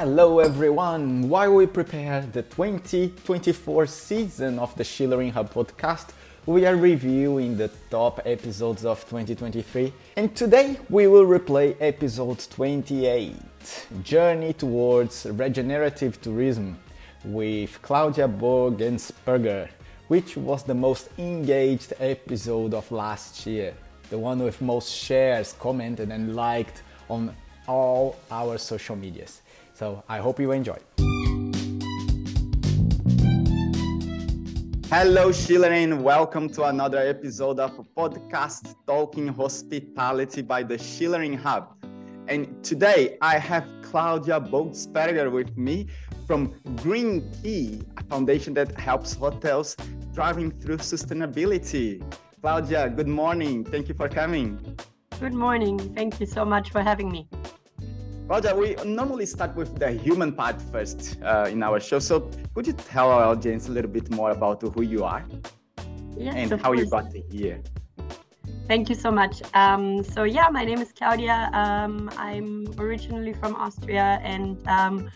Hello everyone! While we prepare the 2024 season of the Schulering Hub podcast, we are reviewing the top episodes of 2023 and today we will replay episode 28 Journey Towards Regenerative Tourism with Claudia Bogensperger, which was the most engaged episode of last year, the one with most shares, commented, and liked on all our social medias. So I hope you enjoy. Hello, Schulering. Welcome to another episode of podcast Talking Hospitality by the Schulering Hub. And today I have Claudia Bogensperger with me from Green Key, a foundation that helps hotels driving through sustainability. Claudia, good morning. Thank you for coming. Good morning. Thank you so much for having me. Roger, we normally start with the human part first uh, in our show. So, could you tell our audience a little bit more about who you are yes, and how course. you got here? Thank you so much. Um, so, yeah, my name is Claudia. Um, I'm originally from Austria, and um,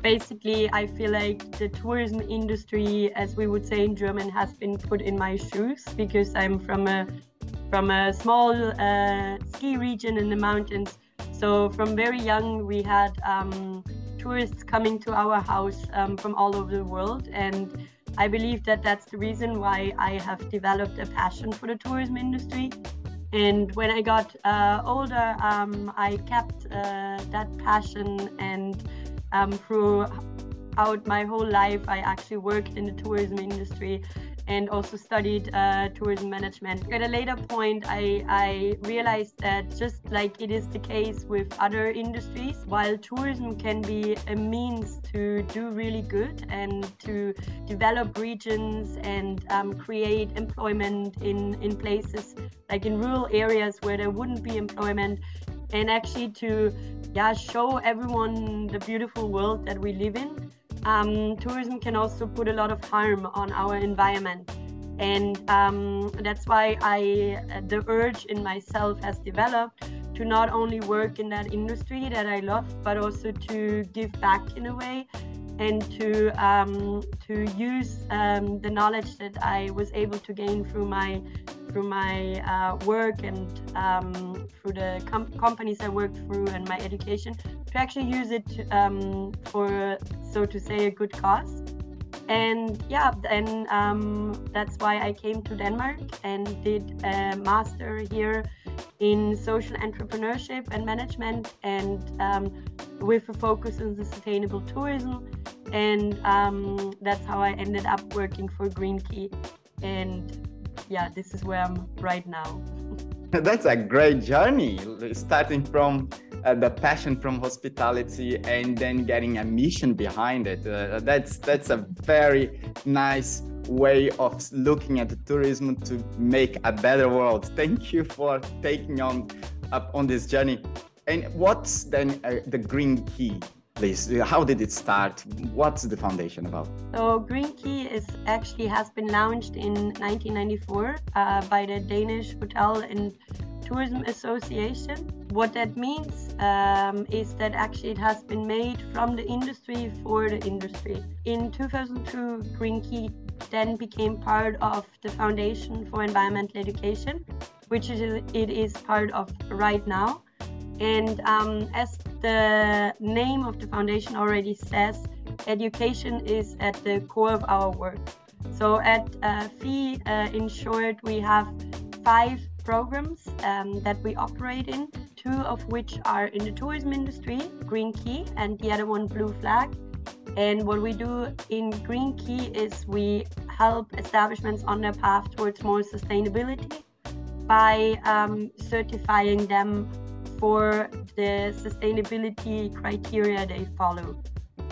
basically, I feel like the tourism industry, as we would say in German, has been put in my shoes because I'm from a from a small uh, ski region in the mountains so from very young, we had um, tourists coming to our house um, from all over the world, and I believe that that's the reason why I have developed a passion for the tourism industry. And when I got uh, older, um, I kept uh, that passion, and um, throughout my whole life, I actually worked in the tourism industry and also studied uh, tourism management. At a later point, I, I realized that just like it is the case with other industries, while tourism can be a means to do really good and to develop regions and um, create employment in, in places like in rural areas where there wouldn't be employment, and actually to yeah show everyone the beautiful world that we live in um, tourism can also put a lot of harm on our environment. And um, that's why I, the urge in myself has developed to not only work in that industry that I love, but also to give back in a way and to um, to use um, the knowledge that I was able to gain through my through my uh, work and um, through the com- companies I worked through and my education to actually use it um, for, so to say, a good cause. And yeah, and um, that's why I came to Denmark and did a master here in social entrepreneurship and management, and um, with a focus on the sustainable tourism. And um, that's how I ended up working for Green Key. And yeah, this is where I'm right now. That's a great journey, starting from uh, the passion from hospitality and then getting a mission behind it. Uh, that's that's a very nice way of looking at tourism to make a better world. Thank you for taking on up on this journey. And what's then uh, the green key? Please how did it start? What's the foundation about? So green key is actually has been launched in 1994 uh, by the danish hotel and tourism association. What that means um, is that actually it has been made from the industry for the industry. In 2002 green key then became part of the foundation for environmental education which is, it is part of right now and um, as the name of the foundation already says, education is at the core of our work. So at uh, FEE, uh, in short, we have five programs um, that we operate in, two of which are in the tourism industry, Green Key, and the other one, Blue Flag. And what we do in Green Key is we help establishments on their path towards more sustainability by um, certifying them for the sustainability criteria they follow.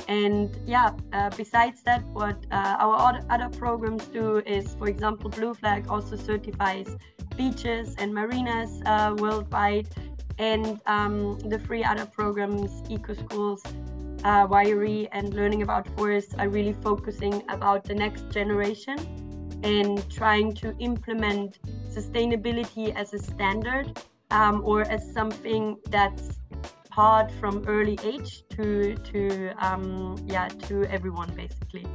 And yeah, uh, besides that, what uh, our other programs do is, for example, Blue Flag also certifies beaches and marinas uh, worldwide. And um, the three other programs, Eco Schools, uh, YRE, and Learning About Forests, are really focusing about the next generation and trying to implement sustainability as a standard um, or as something that's taught from early age to to um, yeah to everyone basically.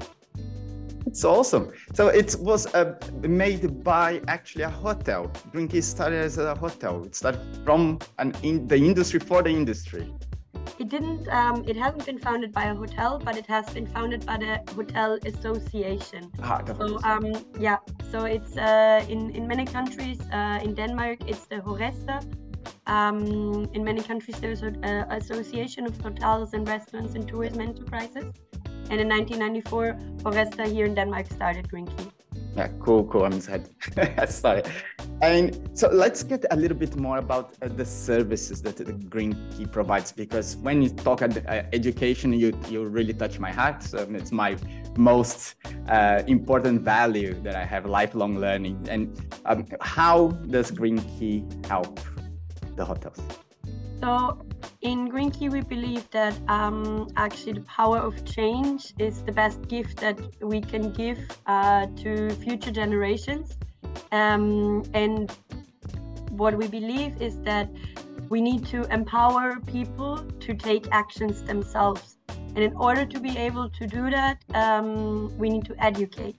It's awesome. So it was uh, made by actually a hotel. Green Key started as a hotel. It started from an in the industry for the industry. It didn't. Um, it hasn't been founded by a hotel, but it has been founded by the Hotel Association. Ah, so um, yeah. So it's uh, in in many countries. Uh, in Denmark, it's the HORESTA. Um, in many countries, there's an uh, association of hotels and restaurants and tourism enterprises. And in 1994, HORESTA here in Denmark started Green Key. Yeah, cool, cool. I'm excited. Sorry. And so let's get a little bit more about uh, the services that the Green Key provides, because when you talk at uh, education, you you really touch my heart. So it's my most uh, important value that I have, lifelong learning. And um, how does Green Key help the hotels? So in Green Key, we believe that um, actually the power of change is the best gift that we can give uh, to future generations. Um, and what we believe is that we need to empower people to take actions themselves. And in order to be able to do that, um, we need to educate.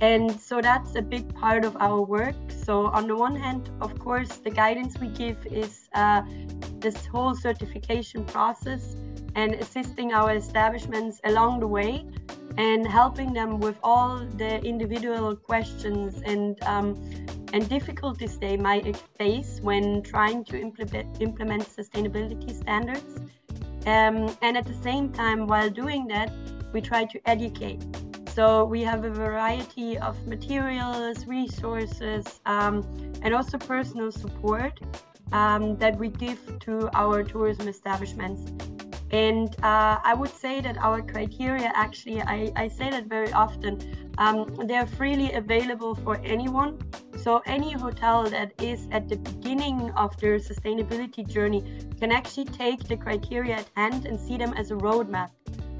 And so that's a big part of our work. So, on the one hand, of course, the guidance we give is uh, this whole certification process and assisting our establishments along the way and helping them with all the individual questions and um, and difficulties they might face when trying to implement, implement sustainability standards. Um, and at the same time, while doing that, we try to educate. So we have a variety of materials, resources, um, and also personal support um, that we give to our tourism establishments. And uh, I would say that our criteria actually, I, I say that very often, um, they're freely available for anyone. So any hotel that is at the beginning of their sustainability journey can actually take the criteria at hand and see them as a roadmap.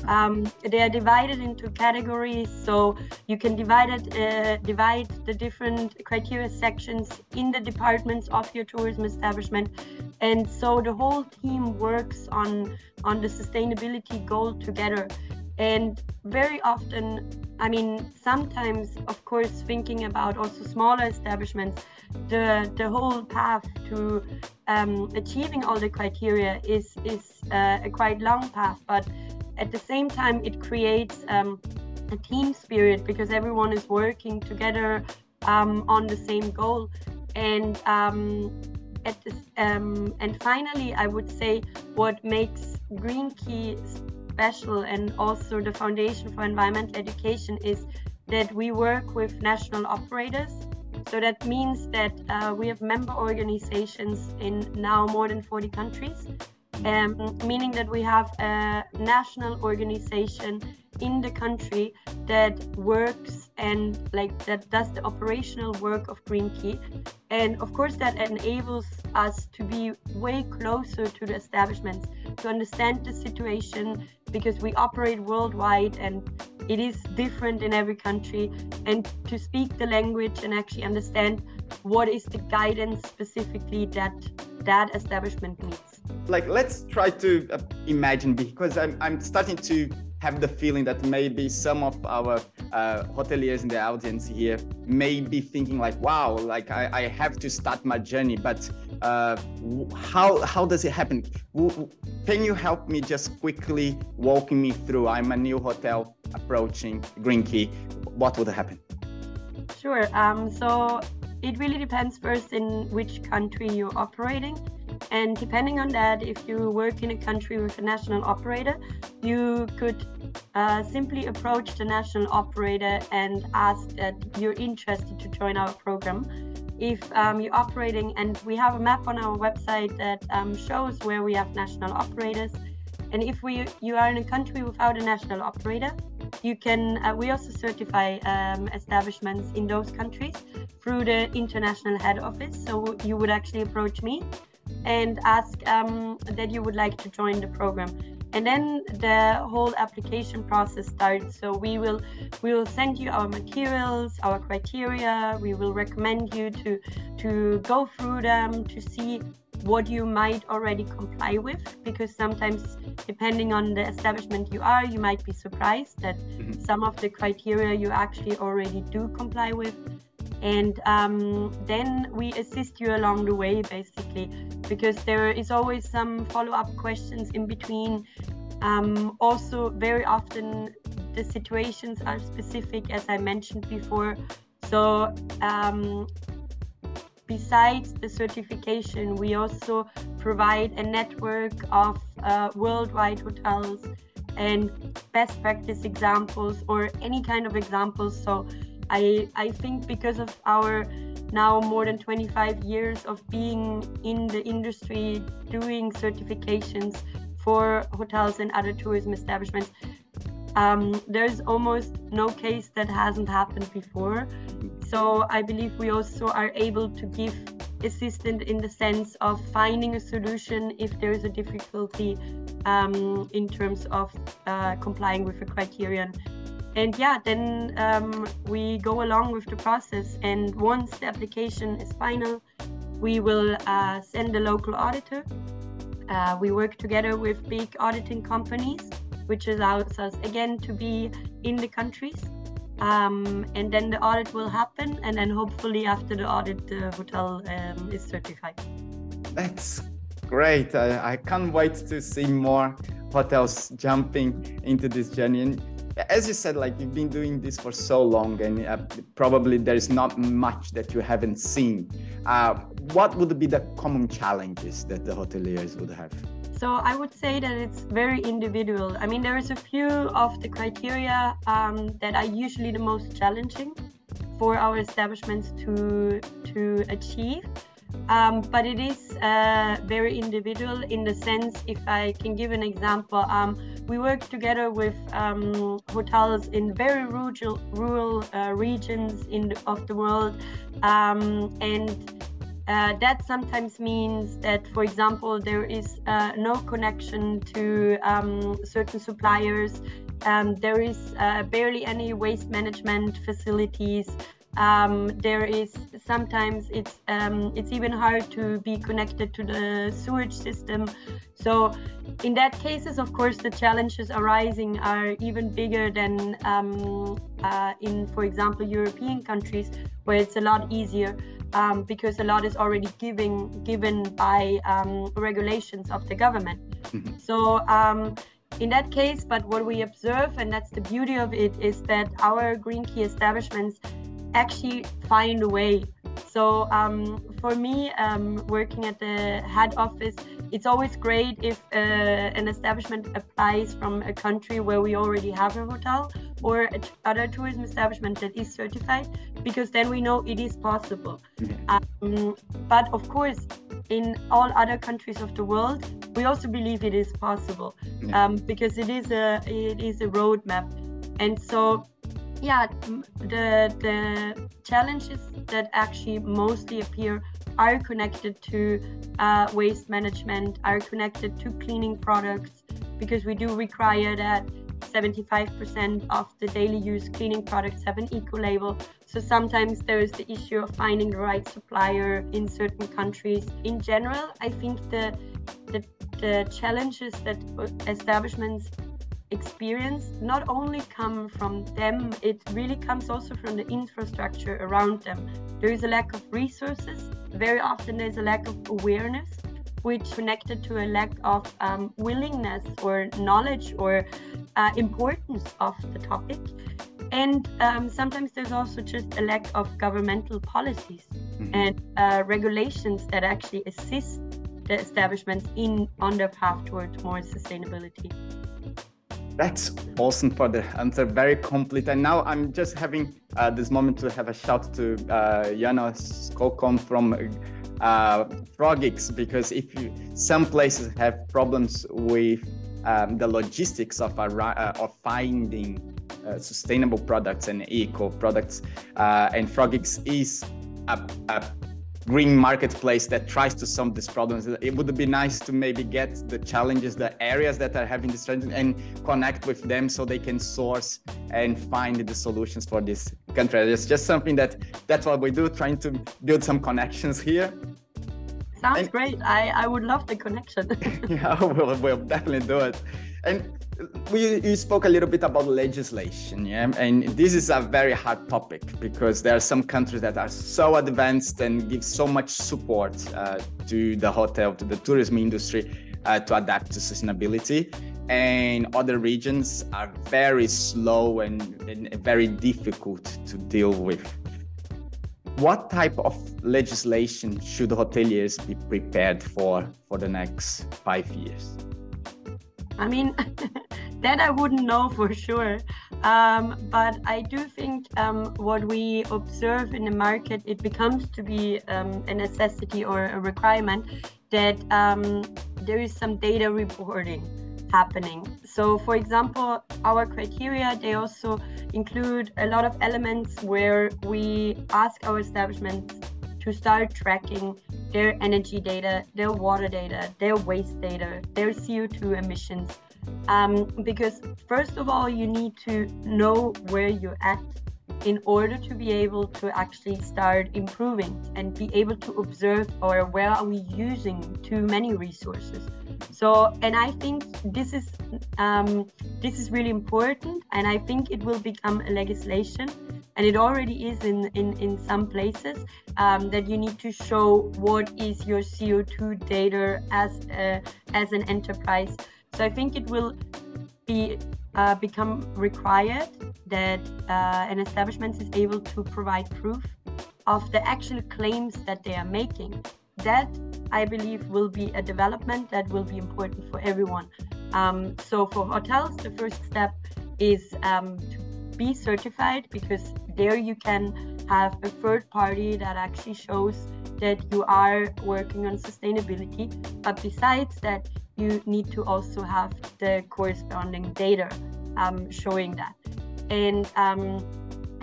Um, they are divided into categories, so you can divide it, uh, divide the different criteria sections in the departments of your tourism establishment, and so the whole team works on on the sustainability goal together. And very often, I mean, sometimes, of course, thinking about also smaller establishments, the the whole path to um, achieving all the criteria is is uh, a quite long path, but at the same time, it creates um, a team spirit because everyone is working together um, on the same goal. And um, at this, um, and finally, I would say what makes Green Key special and also the Foundation for Environmental Education is that we work with national operators. So that means that uh, we have member organizations in now more than 40 countries um, meaning that we have a national organization in the country that works and like that does the operational work of Green Key. And of course, that enables us to be way closer to the establishments, to understand the situation because we operate worldwide and it is different in every country, and to speak the language and actually understand what is the guidance specifically that that establishment needs like let's try to uh, imagine because I'm, I'm starting to have the feeling that maybe some of our uh, hoteliers in the audience here may be thinking like wow like i, I have to start my journey. But uh, how how does it happen? Can you help me just quickly walking me through? I'm a new hotel approaching green key. What would happen? Sure um, so it really depends first in which country you're operating and depending on that, if you work in a country with a national operator, you could uh, simply approach the national operator and ask that you're interested to join our program. If um, you're operating, and we have a map on our website that um, shows where we have national operators. And if we you are in a country without a national operator, you can. Uh, we also certify um, establishments in those countries through the international head office. So you would actually approach me and ask um, that you would like to join the program. And then the whole application process starts. So we will we will send you our materials our criteria. We will recommend you to to go through them to see what you might already comply with because sometimes depending on the establishment you are you might be surprised that mm-hmm. some of the criteria you actually already do comply with and um, then we assist you along the way basically because there is always some follow-up questions in between um, also very often the situations are specific as i mentioned before so um, besides the certification, we also provide a network of uh, worldwide hotels and best practice examples or any kind of examples. So I, I think because of our now more than 25 years of being in the industry doing certifications for hotels and other tourism establishments, um, there's almost no case that hasn't happened before. So I believe we also are able to give assistance in the sense of finding a solution if there is a difficulty um, in terms of uh, complying with a criterion. And yeah, then um, we go along with the process. And once the application is final, we will uh, send a local auditor. Uh, we work together with big auditing companies which allows us again to be in the countries. Um, and then the audit will happen, and then hopefully after the audit, the hotel um, is certified. That's great. I, I can't wait to see more hotels jumping into this journey. As you said, like you've been doing this for so long, and uh, probably there's not much that you haven't seen. Uh, what would be the common challenges that the hoteliers would have? So I would say that it's very individual. I mean, there is a few of the criteria um, that are usually the most challenging for our establishments to to achieve. Um, but it is uh, very individual in the sense, if I can give an example, um, we work together with um, hotels in very rural, rural uh, regions in the, of the world, um, and uh, that sometimes means that, for example, there is uh, no connection to um, certain suppliers. Um, there is uh, barely any waste management facilities. Um, there is sometimes it's um, it's even hard to be connected to the sewage system. So, in that cases, of course, the challenges arising are even bigger than um, uh, in, for example, European countries, where it's a lot easier um, because a lot is already given given by um, regulations of the government. Mm-hmm. So um, in that case, but what we observe, and that's the beauty of it, is that our green key establishments actually find a way. So um, for me, um, working at the head office, it's always great if uh, an establishment applies from a country where we already have a hotel or other tourism establishment that is certified, because then we know it is possible. Um, but of course, in all other countries of the world, we also believe it is possible um, because it is a it is a roadmap, and so yeah, the the challenges that actually mostly appear are connected to uh, waste management, are connected to cleaning products, because we do require that 75% of the daily use cleaning products have an eco label. So sometimes there is the issue of finding the right supplier in certain countries. In general, I think the the, the challenges that establishments experience not only come from them, it really comes also from the infrastructure around them. There is a lack of resources. Very often there's a lack of awareness, which connected to a lack of um, willingness or knowledge or uh, importance of the topic. And um, sometimes there's also just a lack of governmental policies mm-hmm. and uh, regulations that actually assist the establishments in on their path towards more sustainability. That's awesome for the answer, very complete. And now I'm just having uh, this moment to have a shout to uh, Jana from uh, Frogix because if you, some places have problems with um, the logistics of, uh, of finding uh, sustainable products and eco products, uh, and Frogix is a, a green marketplace that tries to solve these problems. It would be nice to maybe get the challenges, the areas that are having this trend and connect with them so they can source and find the solutions for this country. It's just something that that's what we do, trying to build some connections here. Sounds and, great. I, I would love the connection. yeah, we'll, we'll definitely do it. And we you spoke a little bit about legislation, yeah, and this is a very hard topic because there are some countries that are so advanced and give so much support uh, to the hotel, to the tourism industry uh, to adapt to sustainability, and other regions are very slow and, and very difficult to deal with. What type of legislation should hoteliers be prepared for for the next five years? I mean, that I wouldn't know for sure. Um, but I do think um, what we observe in the market, it becomes to be um, a necessity or a requirement that um, there is some data reporting happening. So, for example, our criteria they also include a lot of elements where we ask our establishments to start tracking their energy data, their water data, their waste data, their CO2 emissions. Um, because, first of all, you need to know where you're at in order to be able to actually start improving and be able to observe or where are we using too many resources. So and i think this is um, this is really important and i think it will become a legislation and it already is in in, in some places um, that you need to show what is your co2 data as a, as an enterprise. So i think it will be uh, become required that uh, an establishment is able to provide proof of the actual claims that they are making. That I believe will be a development that will be important for everyone. Um, so for hotels, the first step is um, to be certified because there you can have a third party that actually shows that you are working on sustainability. But besides that, you need to also have the corresponding data um, showing that. And um,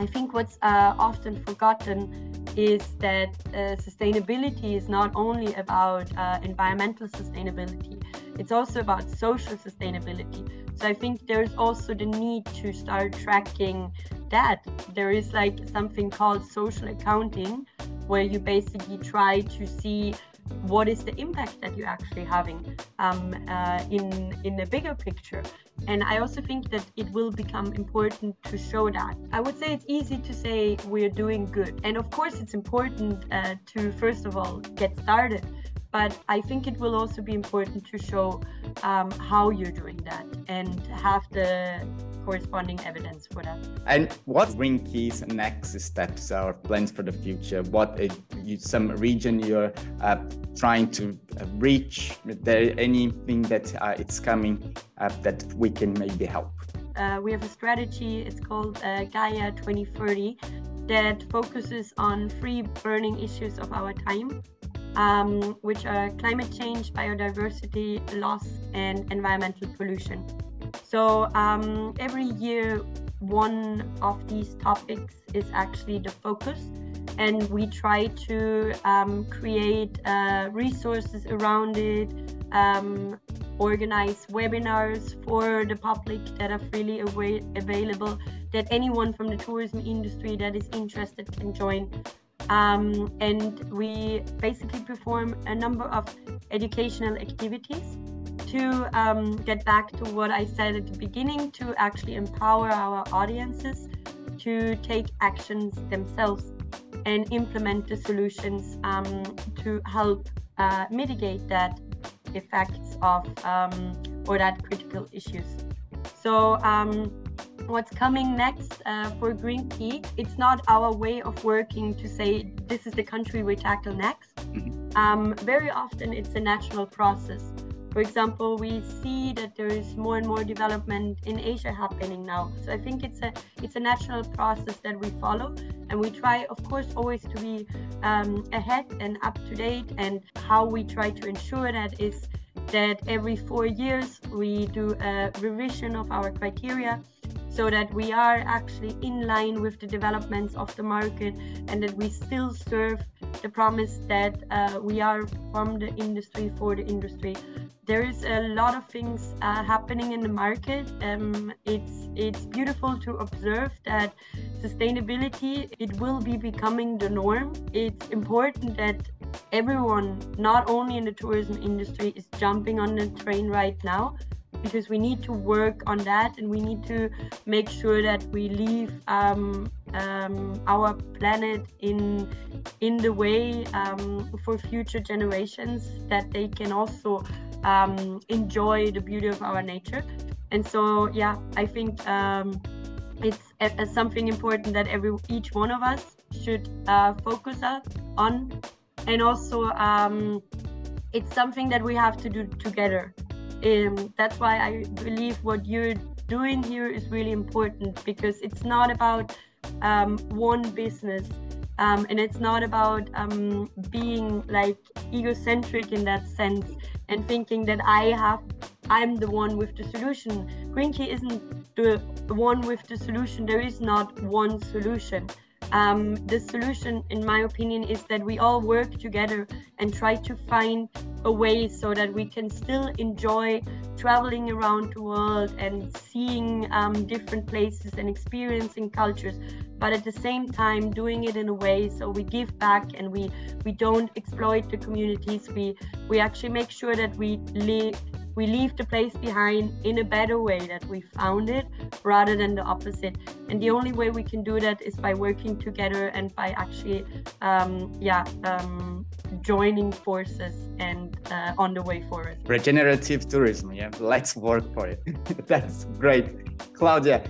I think what's uh, often forgotten is that uh, sustainability is not only about uh, environmental sustainability, it's also about social sustainability. So I think there's also the need to start tracking that. There is like something called social accounting, where you basically try to see what is the impact that you're actually having um, uh, in in the bigger picture. And i also think that it will become important to show that. I would say it's easy to say we're doing good. And of course it's important uh, to first of all get started. But I think it will also be important to show um, how you're doing that and have the corresponding evidence for that. And what Green Key's next steps or plans for the future? What uh, you, some region you're uh, trying to uh, reach? Is there anything that uh, it's coming that we can maybe help? Uh, we have a strategy. It's called Gaia 2030 that focuses on three burning issues of our time um, which are climate change, biodiversity loss, and environmental pollution. So um, every year, one of these topics is actually the focus, and we try to um, create uh, resources around it, um, organize webinars for the public that are freely available, that anyone from the tourism industry that is interested can join. Um, and we basically perform a number of educational activities to um, get back to what I said at the beginning to actually empower our audiences to take actions themselves and implement the solutions um, to help uh, mitigate that effects of um, or that critical issues. So um, what's coming next uh, for Green Key. It's not our way of working to say this is the country we tackle next. Mm-hmm. Um, very often it's a natural process. For example, we see that there is more and more development in Asia happening now. So I think it's a it's a natural process that we follow, and we try, of course, always to be um, ahead and up to date. And how we try to ensure that is that every four years we do a revision of our criteria so that we are actually in line with the developments of the market and that we still serve the promise that uh, we are from the industry for the industry. There is a lot of things uh, happening in the market. Um, it's it's beautiful to observe that sustainability it will be becoming the norm. It's important that everyone, not only in the tourism industry, is jumping on the train right now because we need to work on that and we need to make sure that we leave um, um, our planet in in the way um, for future generations that they can also um, enjoy the beauty of our nature. And so yeah i think um, it's a, a something important that every each one of us should uh, focus on and also um, it's something that we have to do together um, that's why I believe what you're doing here is really important because it's not about um, one business um, and it's not about um, being like egocentric in that sense and thinking that I have I'm the one with the solution. Green Key isn't the one with the solution. There is not one solution. Um, the solution, in my opinion, is that we all work together and try to find a way so that we can still enjoy traveling around the world and seeing um, different places and experiencing cultures but at the same time doing it in a way so we give back and we we don't exploit the communities. We we actually make sure that we live we leave the place behind in a better way that we found it rather than the opposite. And the only way we can do that is by working together and by actually um, yeah um, joining forces and uh, on the way forward. Regenerative tourism yeah? Let's work for it. That's great. Claudia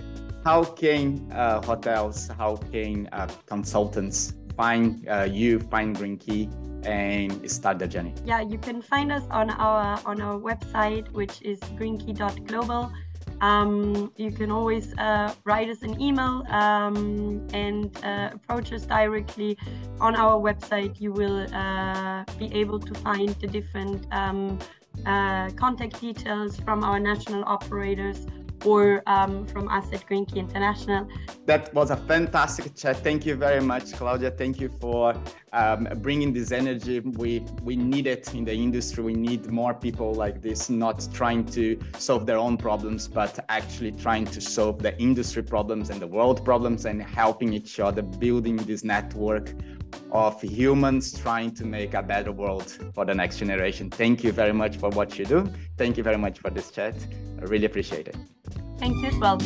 how can uh, hotels how can uh, consultants find uh, you find green key and start the journey? Yeah, you can find us on our on our website, which is greenkey.global. Um, you can always uh, write us an email um, and uh, approach us directly on our website. You will uh, be able to find the different um, uh, contact details from our national operators or um, from us at Green Key International. That was a fantastic chat. Thank you very much, Claudia. Thank you for um, bringing this energy. We we need it in the industry. We need more people like this, not trying to solve their own problems, but actually trying to solve the industry problems and the world problems and helping each other, building this network of humans trying to make a better world for the next generation. Thank you very much for what you do. Thank you very much for this chat. I really appreciate it. Thank you as well.